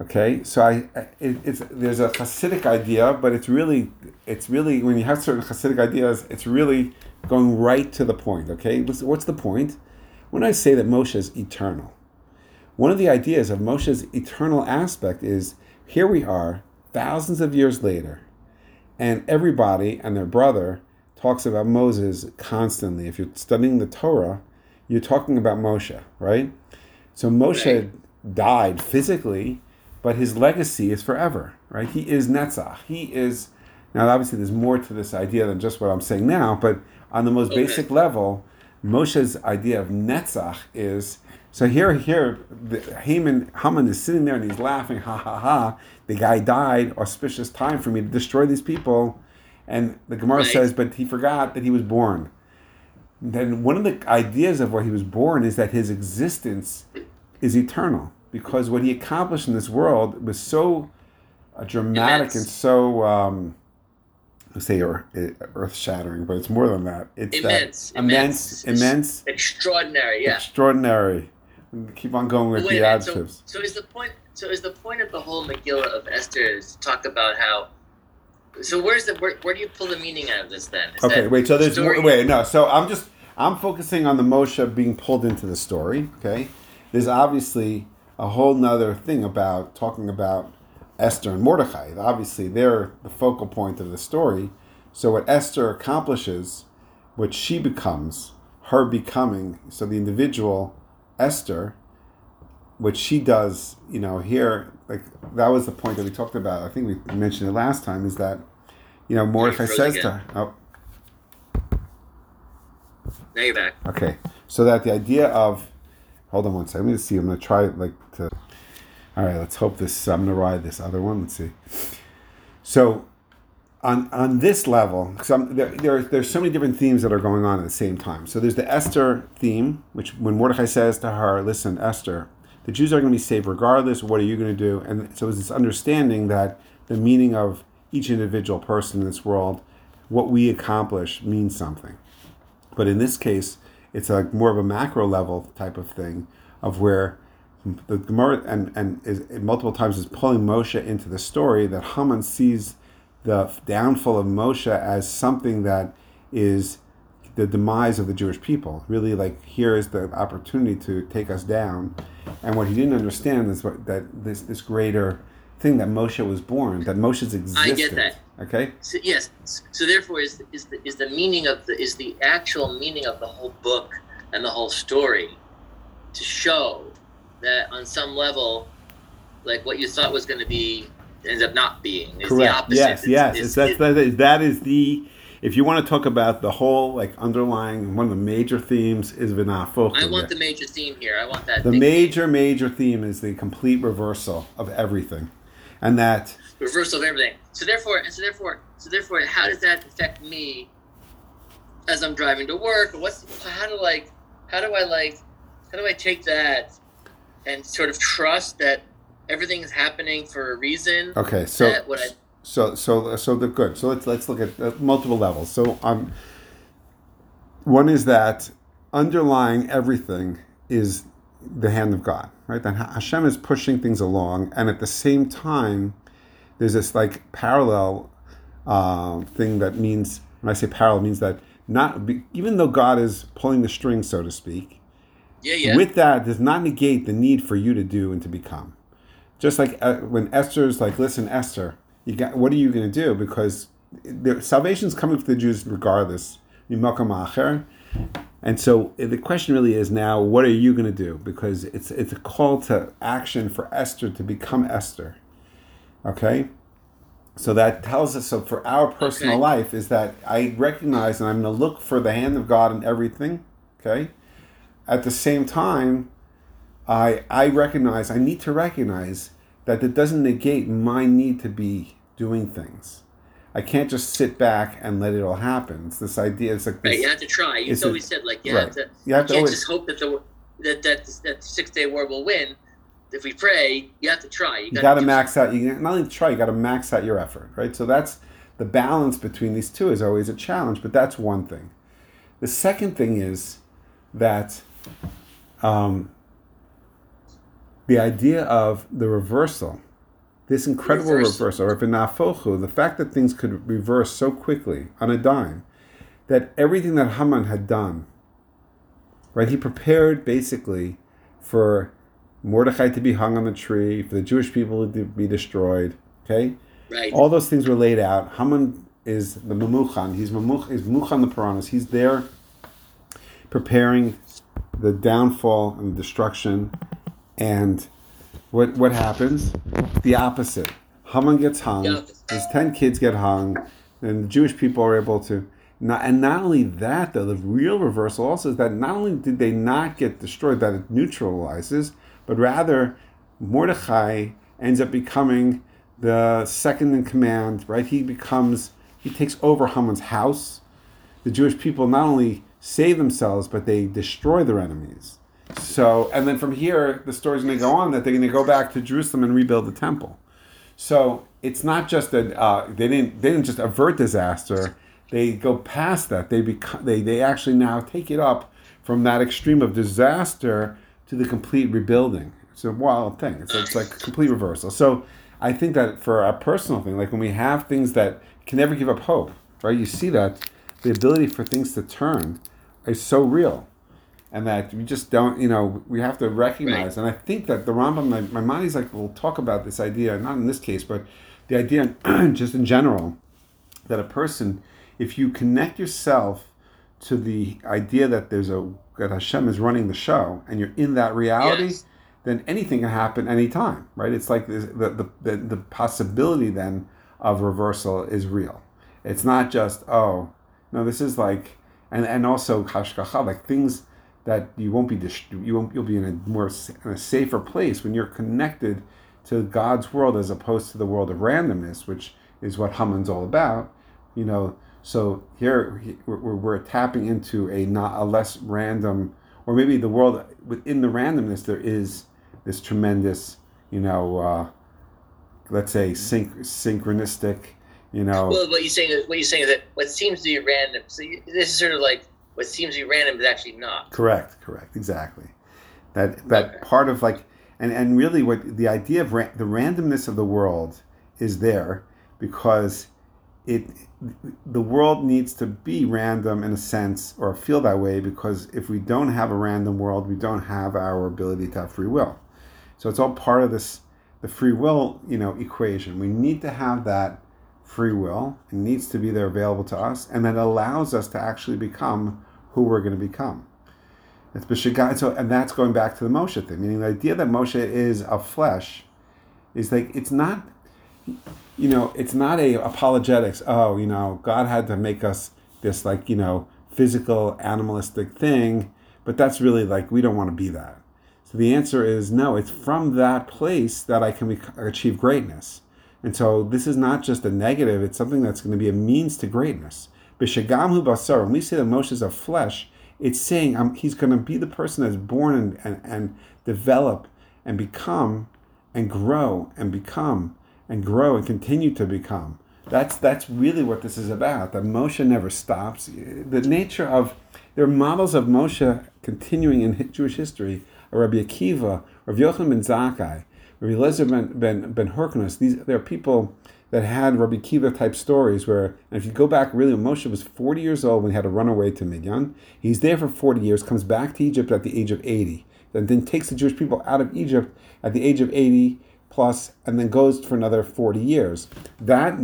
Okay, so I it, it's there's a Hasidic idea, but it's really it's really when you have certain Hasidic ideas, it's really going right to the point. Okay, what's, what's the point? When I say that Moshe is eternal, one of the ideas of Moshe's eternal aspect is here we are thousands of years later, and everybody and their brother talks about Moses constantly. If you're studying the Torah, you're talking about Moshe, right? So Moshe right. died physically, but his legacy is forever, right? He is Netzach. He is now obviously there's more to this idea than just what I'm saying now, but on the most okay. basic level, Moshe's idea of Netzach is so here here the, Haman Haman is sitting there and he's laughing, ha ha ha. The guy died, auspicious time for me to destroy these people. And the Gemara right. says, but he forgot that he was born then one of the ideas of where he was born is that his existence is eternal because what he accomplished in this world was so uh, dramatic immense. and so um, I say earth shattering, but it's more than that. It's immense, that immense, immense, immense, extraordinary. Yeah, extraordinary. Keep on going with Wait, the adjectives. So, so is the point? So is the point of the whole Megillah of Esther is to talk about how so where's the where, where do you pull the meaning out of this then? Is okay, wait. So there's more, wait no. So I'm just I'm focusing on the Moshe being pulled into the story. Okay, there's obviously a whole nother thing about talking about Esther and Mordechai. Obviously, they're the focal point of the story. So what Esther accomplishes, what she becomes, her becoming. So the individual Esther, what she does, you know, here like that was the point that we talked about. I think we mentioned it last time. Is that you know Mordecai says again. to her, oh. Now you're back. Okay, so that the idea of, hold on one second. Let me see. I'm gonna try like to. All right, let's hope this. I'm gonna ride this other one. Let's see. So, on on this level, because there, there there's so many different themes that are going on at the same time. So there's the Esther theme, which when Mordecai says to her, "Listen, Esther, the Jews are going to be saved regardless. What are you going to do?" And so it's this understanding that the meaning of each individual person in this world, what we accomplish, means something. But in this case, it's like more of a macro level type of thing, of where the Gemara and and is, multiple times is pulling Moshe into the story that Haman sees the downfall of Moshe as something that is the demise of the Jewish people. Really, like here is the opportunity to take us down. And what he didn't understand is what, that this this greater thing that Moshe was born, that Moshe's existence. I get that. Okay. So, yes. So therefore, is is the, is the meaning of the is the actual meaning of the whole book and the whole story to show that on some level, like what you thought was going to be ends up not being. Is Correct. Yes. It's, yes. It's, that's, that is, that is the. If you want to talk about the whole like underlying one of the major themes is v'nafoch. I want the major theme here. I want that. The major theme. major theme is the complete reversal of everything and that reversal of everything. So therefore, and so therefore, so therefore, how does that affect me as I'm driving to work? What's how do like how do I like how do I take that and sort of trust that everything is happening for a reason? Okay, so I, so so so the good. So let's let's look at uh, multiple levels. So um, one is that underlying everything is the hand of God, right? That Hashem is pushing things along, and at the same time, there's this like parallel uh, thing that means when I say parallel means that not even though God is pulling the string, so to speak. Yeah, yeah. With that, does not negate the need for you to do and to become. Just like uh, when Esther's like, "Listen, Esther, you got what are you going to do?" Because the salvation's coming for the Jews regardless. And so the question really is now, what are you going to do? Because it's it's a call to action for Esther to become Esther. Okay, so that tells us. So for our personal okay. life, is that I recognize and I'm going to look for the hand of God in everything. Okay, at the same time, I I recognize I need to recognize that it doesn't negate my need to be doing things. I can't just sit back and let it all happen. It's this idea. It's like this, right. You have to try. You always said like you right. have to. You, have to can't always, just hope that the that that that six day war will win. If we pray, you have to try. You got to max out. You not only try, you got to max out your effort, right? So that's the balance between these two is always a challenge. But that's one thing. The second thing is that um, the idea of the reversal this incredible reversal, or if in the fact that things could reverse so quickly on a dime, that everything that Haman had done, right, he prepared basically for Mordechai to be hung on the tree, for the Jewish people to be destroyed, okay? Right. All those things were laid out. Haman is the Mamuchan. He's Mamuch, he's Muchan the Piranhas. He's there preparing the downfall and the destruction and what what happens? The opposite. Haman gets hung. His ten kids get hung, and the Jewish people are able to. Not, and not only that, though, the real reversal also is that not only did they not get destroyed, that it neutralizes, but rather Mordechai ends up becoming the second in command. Right? He becomes he takes over Haman's house. The Jewish people not only save themselves, but they destroy their enemies. So, and then from here, the story's going to go on that they're going to go back to Jerusalem and rebuild the temple. So it's not just that uh, they didn't they didn't just avert disaster; they go past that. They become they they actually now take it up from that extreme of disaster to the complete rebuilding. It's a wild thing. It's, it's like a complete reversal. So I think that for a personal thing, like when we have things that can never give up hope, right? You see that the ability for things to turn is so real and that we just don't, you know, we have to recognize. Right. And I think that the Rambam, my, my mind is like, we'll talk about this idea, not in this case, but the idea (clears throat) just in general, that a person, if you connect yourself to the idea that there's a, that Hashem is running the show and you're in that reality, yes. then anything can happen anytime, right? It's like the, the, the, the possibility then of reversal is real. It's not just, oh, no, this is like, and and also hashgacha, like things that you won't be you won't you'll be in a more in a safer place when you're connected to God's world as opposed to the world of randomness, which is what Haman's all about. You know, so here we're, we're tapping into a not a less random, or maybe the world within the randomness there is this tremendous, you know, uh, let's say synch- synchronistic, you know. Well, what you're saying is what you're saying is that what seems to be random. So you, this is sort of like what seems to be random is actually not. Correct. Correct. Exactly. That that okay. part of like and and really what the idea of ra- the randomness of the world is there because it the world needs to be random in a sense or feel that way because if we don't have a random world we don't have our ability to have free will so it's all part of this the free will you know equation we need to have that free will it needs to be there available to us and that allows us to actually become who we're going to become it's. So, and that's going back to the Moshe thing, meaning the idea that Moshe is of flesh is like it's not, you know, it's not a apologetics. Oh, you know, God had to make us this like you know physical animalistic thing, but that's really like we don't want to be that. So the answer is no. It's from that place that I can achieve greatness. And so this is not just a negative; it's something that's going to be a means to greatness. Basar. When we say that Moshe is of flesh, it's saying um, he's going to be the person that's born and, and, and develop and become and grow and become and grow and continue to become. That's that's really what this is about. That Moshe never stops. The nature of there are models of Moshe continuing in Jewish history. Rabbi Akiva, Rabbi Yochanan ben Zakkai, Rabbi Eliezer ben ben, ben Hyrcanus. These there are people that had Rabbi Akiva type stories where, and if you go back really, Moshe was 40 years old when he had to run away to Midian. He's there for 40 years, comes back to Egypt at the age of 80, and then takes the Jewish people out of Egypt at the age of 80 plus, and then goes for another 40 years. That.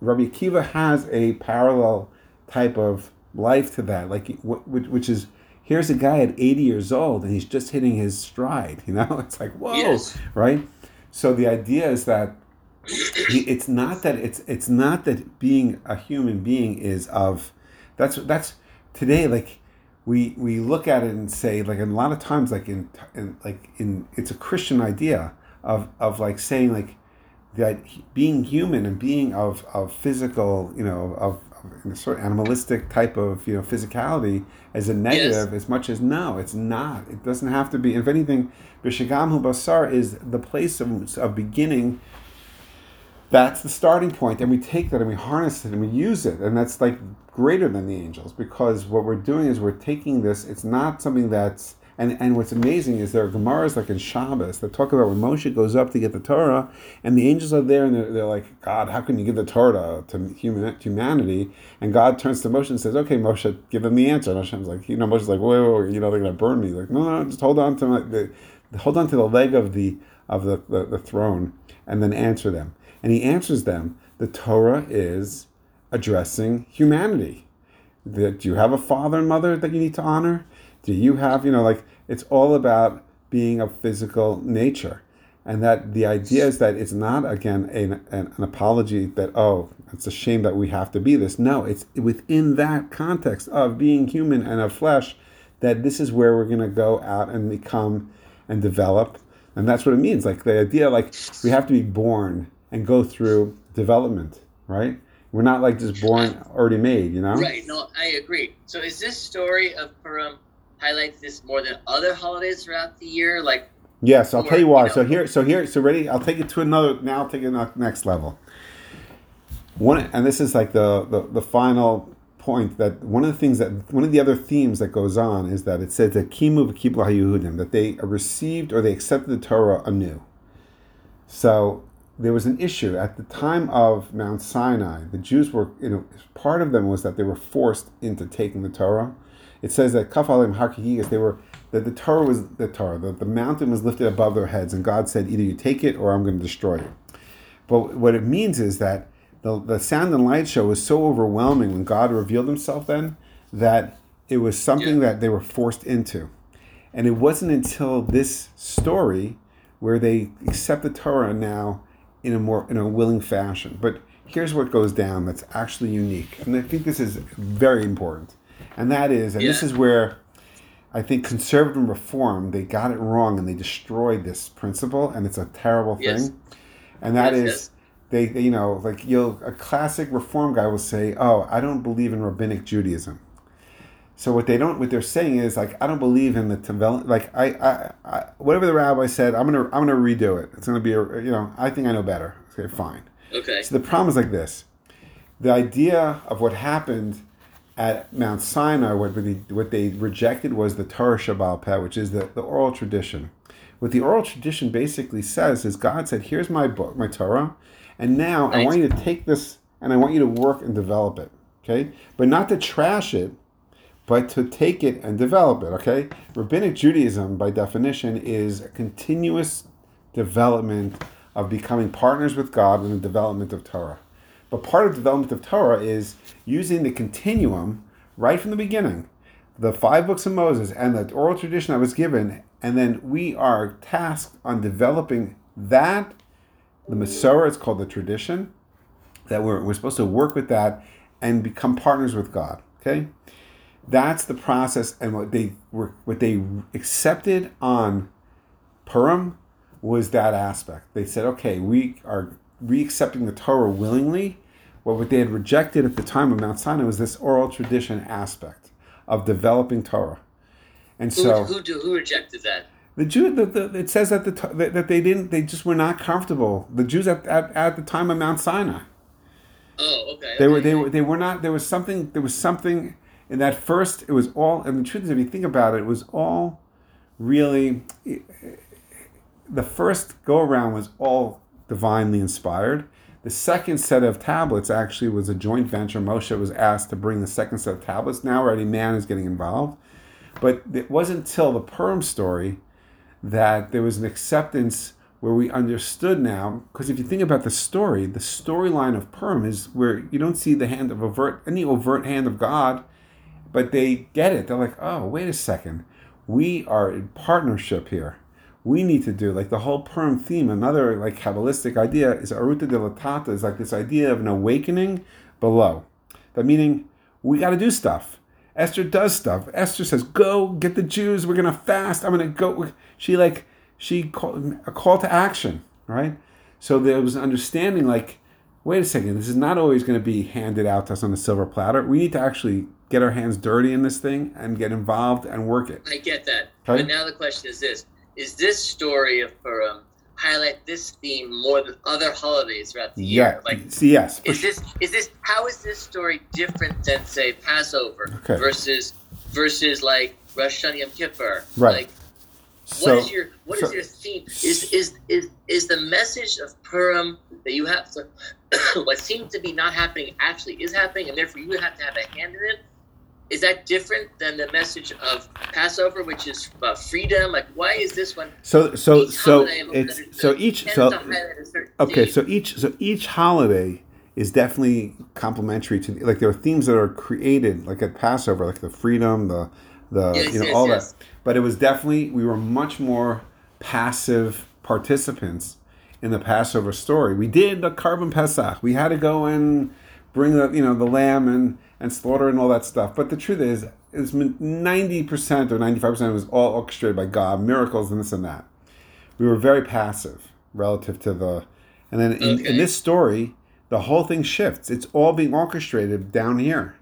Rabbi Akiva has a parallel type of life to that, like which, which is, here's a guy at 80 years old and he's just hitting his stride, (laughs) you know? It's like, whoa, yes. right? So the idea is that it's not that it's it's not that being a human being is of that's that's today like we we look at it and say like a lot of times like in, in like in it's a christian idea of of like saying like that being human and being of of physical you know of, sort of animalistic type of you know physicality as a negative yes. as much as no it's not it doesn't have to be if anything b'shagam basar is the place of, of beginning that's the starting point and we take that and we harness it and we use it and that's like greater than the angels because what we're doing is we're taking this it's not something that's and, and what's amazing is there are Gemaras like in Shabbos that talk about when Moshe goes up to get the Torah, and the angels are there, and they're, they're like, God, how can you give the Torah to, to human, humanity? And God turns to Moshe and says, Okay, Moshe, give them the answer. And Hashem's like, you know, Moshe's like, wait, wait, you know, they're gonna burn me. Like, no, no, just hold on to my, the, hold on to the leg of the of the, the, the throne, and then answer them. And he answers them the Torah is addressing humanity. That do you have a father and mother that you need to honor? Do you have, you know, like it's all about being of physical nature. And that the idea is that it's not, again, an, an, an apology that, oh, it's a shame that we have to be this. No, it's within that context of being human and of flesh that this is where we're going to go out and become and develop. And that's what it means. Like the idea, like we have to be born and go through development, right? We're not like just born already made, you know? Right. No, I agree. So is this story of Purim highlights this more than other holidays throughout the year? Like, yes, I'll or, tell you why. You know, so here, so here, so ready? I'll take it to another. Now, I'll take it to next level. One, and this is like the, the the final point that one of the things that one of the other themes that goes on is that it says that kimu v'kibla hayudim that they received or they accepted the Torah anew. So there was an issue at the time of Mount Sinai. The Jews were, you know, part of them was that they were forced into taking the Torah. It says that kafalim hakigigas, they were that the Torah was the Torah, that the mountain was lifted above their heads, and God said, either you take it or I'm going to destroy it. But what it means is that the, the sound and light show was so overwhelming when God revealed himself then that it was something yeah. that they were forced into. And it wasn't until this story where they accept the Torah now in a more in a willing fashion. But here's what goes down that's actually unique, and I think this is very important. and that is, and this is where I think conservative and reform they got it wrong and they destroyed this principle, and it's a terrible thing. Yes. And that is, Yes, yes. they, they, you know, like you'll a classic reform guy will say, "Oh, I don't believe in rabbinic Judaism." So what they don't, what they're saying is like, I don't believe in the develop. Like I, I, I, whatever the rabbi said, I'm gonna, I'm gonna redo it. It's gonna be a, you know, I think I know better. Okay, fine. Okay. So the problem is like this: the idea of what happened at Mount Sinai, what they, what they rejected was the Torah Shebal Peh, which is the, the oral tradition. What the oral tradition basically says is God said, "Here's my book, my Torah, and now I want you to take this and I want you to work and develop it." Okay, but not to trash it, but to take it and develop it. Okay, rabbinic Judaism, by definition, is a continuous development of becoming partners with God in the development of Torah. But part of development of Torah is using the continuum right from the beginning, the five books of Moses and the oral tradition that was given, and then we are tasked on developing that. The Masorah is called the tradition that we're, we're supposed to work with that and become partners with God. Okay, that's the process, and what they were what they accepted on Purim was that aspect. They said, okay, we are re-accepting the Torah willingly. Well, what they had rejected at the time of Mount Sinai was this oral tradition aspect of developing Torah. And Who, so who, do, who rejected that? the Jew, the, the, it says that the that that they didn't, they just were not comfortable. The Jews at, at, at the time of Mount Sinai, Oh, okay. they were okay. they were they were not. There was something. There was something in that first. It was all. And the truth is, if you think about it, it was all really. The first go around was all divinely inspired. The second set of tablets actually was a joint venture. Moshe was asked to bring the second set of tablets. Now already man is getting involved. But it wasn't until the Purim story that there was an acceptance where we understood now. Because if you think about the story, the storyline of Purim is where you don't see the hand of overt any overt hand of God, but they get it. They're like, oh, wait a second, we are in partnership here. We need to do like the whole Purim theme. Another like Kabbalistic idea is Aruta de Latata is like this idea of an awakening below. That meaning we got to do stuff. Esther does stuff. Esther says, "Go get the Jews. We're gonna fast. I'm gonna go." She like she called a call to action, right? So there was an understanding, like, wait a second, this is not always going to be handed out to us on a silver platter. We need to actually get our hands dirty in this thing and get involved and work it. I get that. Okay. But now the question is this: Is this story of Purim highlight this theme more than other holidays throughout the Yeah. year? Like, See, yes. is sure. this is this how is this story different than say Passover Okay. versus versus like Rosh Hashanah Yom Kippur? Right. Like, So- what is your what is so- your theme? Is is is is the message of Purim that you have to (coughs) what seems to be not happening actually is happening, and therefore you have to have a hand in it? Is that different than the message of Passover, which is about freedom? Like, why is this one? So so so it's so each so highlight a certain okay so each so each holiday is definitely complementary to like there are themes that are created like at Passover like the freedom the the Yes, you know yes, all yes. that but it was definitely we were much more passive participants in the Passover story we did the korban Pesach we had to go and bring the you know the lamb and and slaughter and all that stuff. But the truth is is 90% or 95% was all orchestrated by God miracles and this and that. We were very passive relative to the and then in, in this story the whole thing shifts. It's all being orchestrated down here.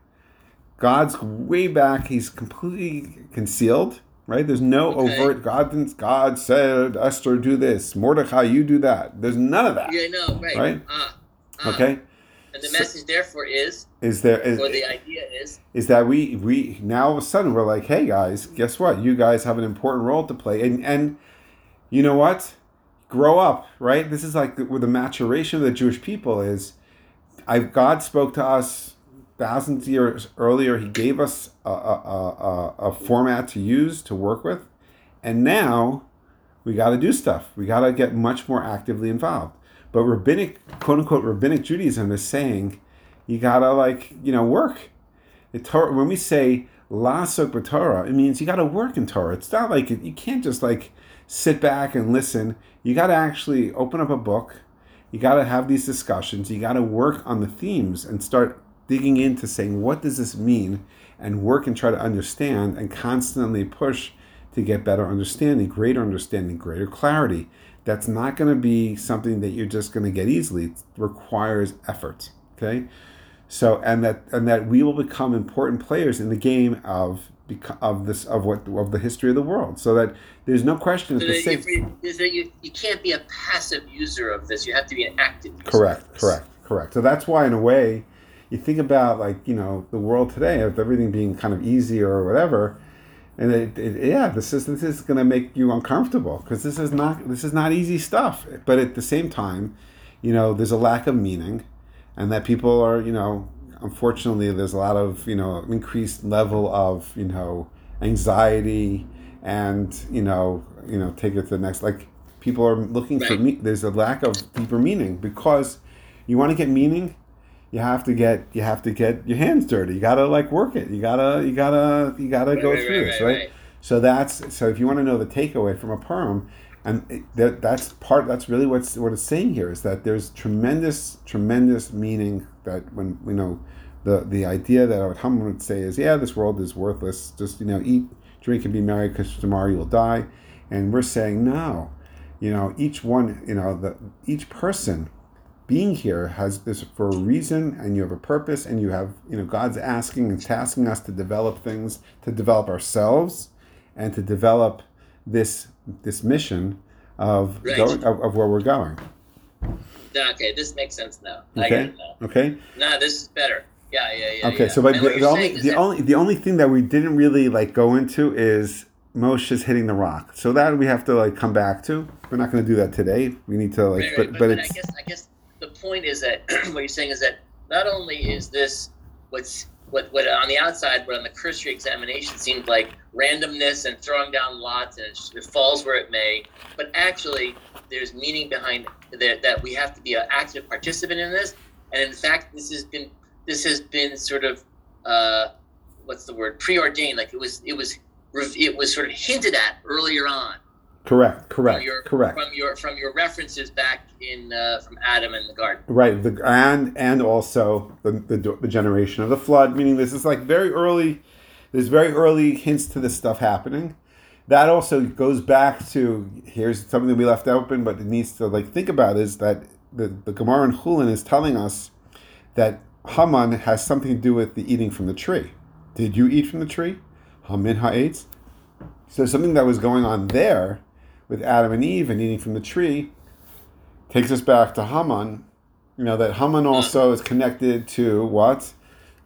God's way back. He's completely concealed right? There's no Okay. overt god didn't god said esther do this. Mordecai you do that. There's none of that. Yeah, no, right. Right? Ah, ah. okay And the So- message, therefore, is, is there is, or the idea is, is that we we now all of a sudden we're like hey guys guess what? You guys have an important role to play. And and you know what? Grow up right? This is like the, where the maturation of the jewish people is. I god spoke to us thousands of years earlier. He gave us a, a, a, a- a format to use to work with. And now we got to do stuff. We got to get much more actively involved but rabbinic quote unquote rabbinic judaism is saying you gotta like you know work the Torah, when we say lasok b'Torah, it means you got to work in Torah. It's not like you can't just like sit back and listen. You got to actually open up a book. You got to have these discussions. You got to work on the themes and start digging into saying what does this mean, and work and try to understand and constantly push to get better understanding, greater understanding, greater clarity. That's not going to be something that you're just going to get easily. It requires effort. Okay, so and that and that we will become important players in the game of of this of what of the history of the world. So that there's no question. So that that you, you, you can't be a passive user of this. You have to be an active. user Correct. Correct. Correct. So that's why, in a way, you think about like you know the world today of everything being kind of easy or whatever and it, it, yeah this is this is going to make you uncomfortable because this is not this is not easy stuff but at the same time you know there's a lack of meaning and that people are you know unfortunately there's a lot of you know increased level of you know anxiety and you know you know take it to the next like people are looking right. for me there's a lack of deeper meaning because you want to get meaning you have to get you have to get your hands dirty. You gotta like work it. You gotta you gotta you gotta right, go right, through right, this, right? So that's so if you want to know the takeaway from a Purim, and that that's part that's really what's what it's saying here is that there's tremendous tremendous meaning that when you know the the idea that what Haman would say is yeah this world is worthless just you know eat drink and be merry because tomorrow you will die, and we're saying no, you know each one you know the each person being here has this for a reason and you have a purpose and you have you know god's asking and tasking us to develop things to develop ourselves and to develop this this mission of right. going of, of, where we're going okay this makes sense now okay now. okay no this is better yeah yeah yeah okay yeah. so but the, the only the that... only the only thing that we didn't really like go into is Moshe's hitting the rock. So that we have to like come back to. We're not going to do that today. We need to like, right, right. But, but, but, it's. I guess I guess the point is that (clears throat) what you're saying is that not only is this what's what, what on the outside, but on the cursory examination seemed like randomness and throwing down lots and it, it falls where it may, but actually there's meaning behind that, that we have to be an active participant in this. And in fact, this has been this has been sort of uh, what's the word preordained. Like it was it was it was sort of hinted at earlier on Correct. Correct. From your, correct. From your from your references back in uh, from Adam and the garden. Right. The and and also the, the the generation of the flood. Meaning this is like very early. There's very early hints to this stuff happening. That also goes back to here's something that we left open, but it needs to like think about is that the the Gemara in Chulin is telling us that Haman has something to do with the eating from the tree. Did you eat from the tree? Hamin ha'etz. So something that was going on there with Adam and Eve and eating from the tree takes us back to Haman. You know that Haman also is connected to what?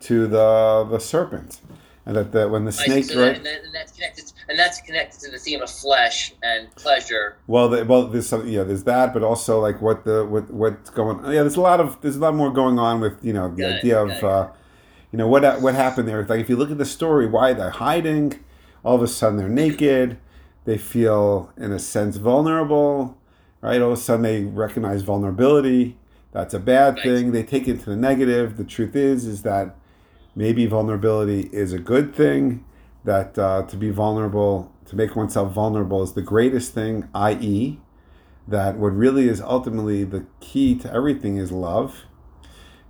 To the the serpent, and that the, when the snake so right, that, and, that's connected, and that's connected to the theme of flesh and pleasure. Well, the, well, there's some, yeah, there's that, but also like what the what what's going. Yeah, there's a lot of there's a lot more going on with you know the got idea it, of. Uh, you know what what happened there? Like if you look at the story, why they're hiding, all of a sudden they're naked they feel, in a sense, vulnerable, right? All of a sudden they recognize vulnerability. That's a bad thing. They take it to the negative. The truth is, is that maybe vulnerability is a good thing. That uh, to be vulnerable, to make oneself vulnerable, is the greatest thing. I.e., that what really is ultimately the key to everything is love.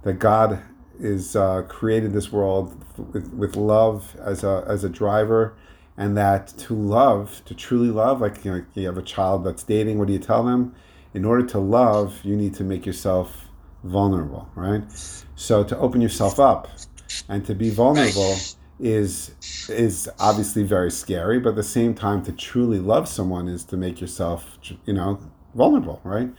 That God is uh, created this world with, with love as a as a driver and that to love, to truly love, like you know, you have a child that's dating, what do you tell them? In order to love, you need to make yourself vulnerable, right? So to open yourself up and to be vulnerable is is obviously very scary, but at the same time, to truly love someone is to make yourself, you know, vulnerable, right?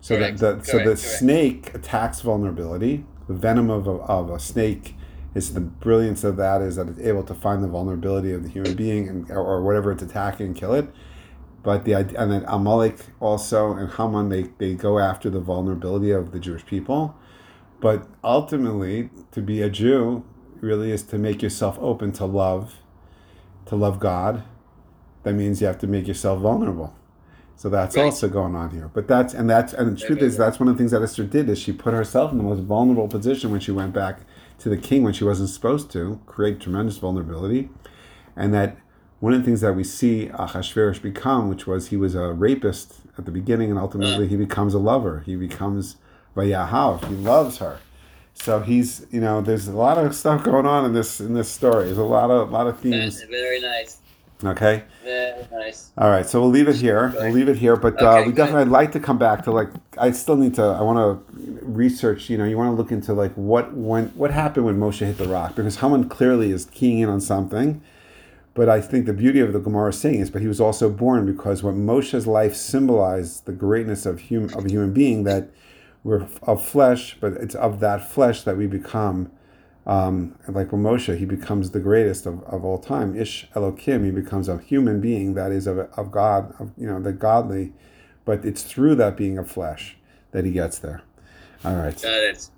So correct. the, the so the correct. snake attacks vulnerability. The venom of a, of a snake is the brilliance of that is that it's able to find the vulnerability of the human being and or whatever it's attacking and kill it. But the and then Amalek also and Haman they, they go after the vulnerability of the Jewish people. But ultimately, to be a Jew really is to make yourself open to love, to love God. That means you have to make yourself vulnerable. So that's right. also going on here. But that's and that's and the truth is that's one of the things that Esther did is she put herself in the most vulnerable position when she went back to the king when she wasn't supposed to, create tremendous vulnerability. And that one of the things that we see Achashverosh become, which was he was a rapist at the beginning, and ultimately he becomes a lover. He becomes Vayahav. He loves her. So he's, you know, there's a lot of stuff going on in this in this story. There's a lot of a lot of themes. Very nice. Okay. Very nice. All right. So we'll leave it here. We'll leave it here. But uh, we good. definitely, I'd like to come back to like, I still need to. I want to research. You know, you want to look into like what when what happened when Moshe hit the rock because Haman clearly is keying in on something. But I think the beauty of the Gemara saying is, but he was also born because what Moshe's life symbolized the greatness of hum, of a human being that we're of flesh, but it's of that flesh that we become. Um, like Moshe, he becomes the greatest of, of all time. Ish Elokim, he becomes a human being that is of, of God, of, you know, the godly. But it's through that being of flesh that he gets there. All right. Got it.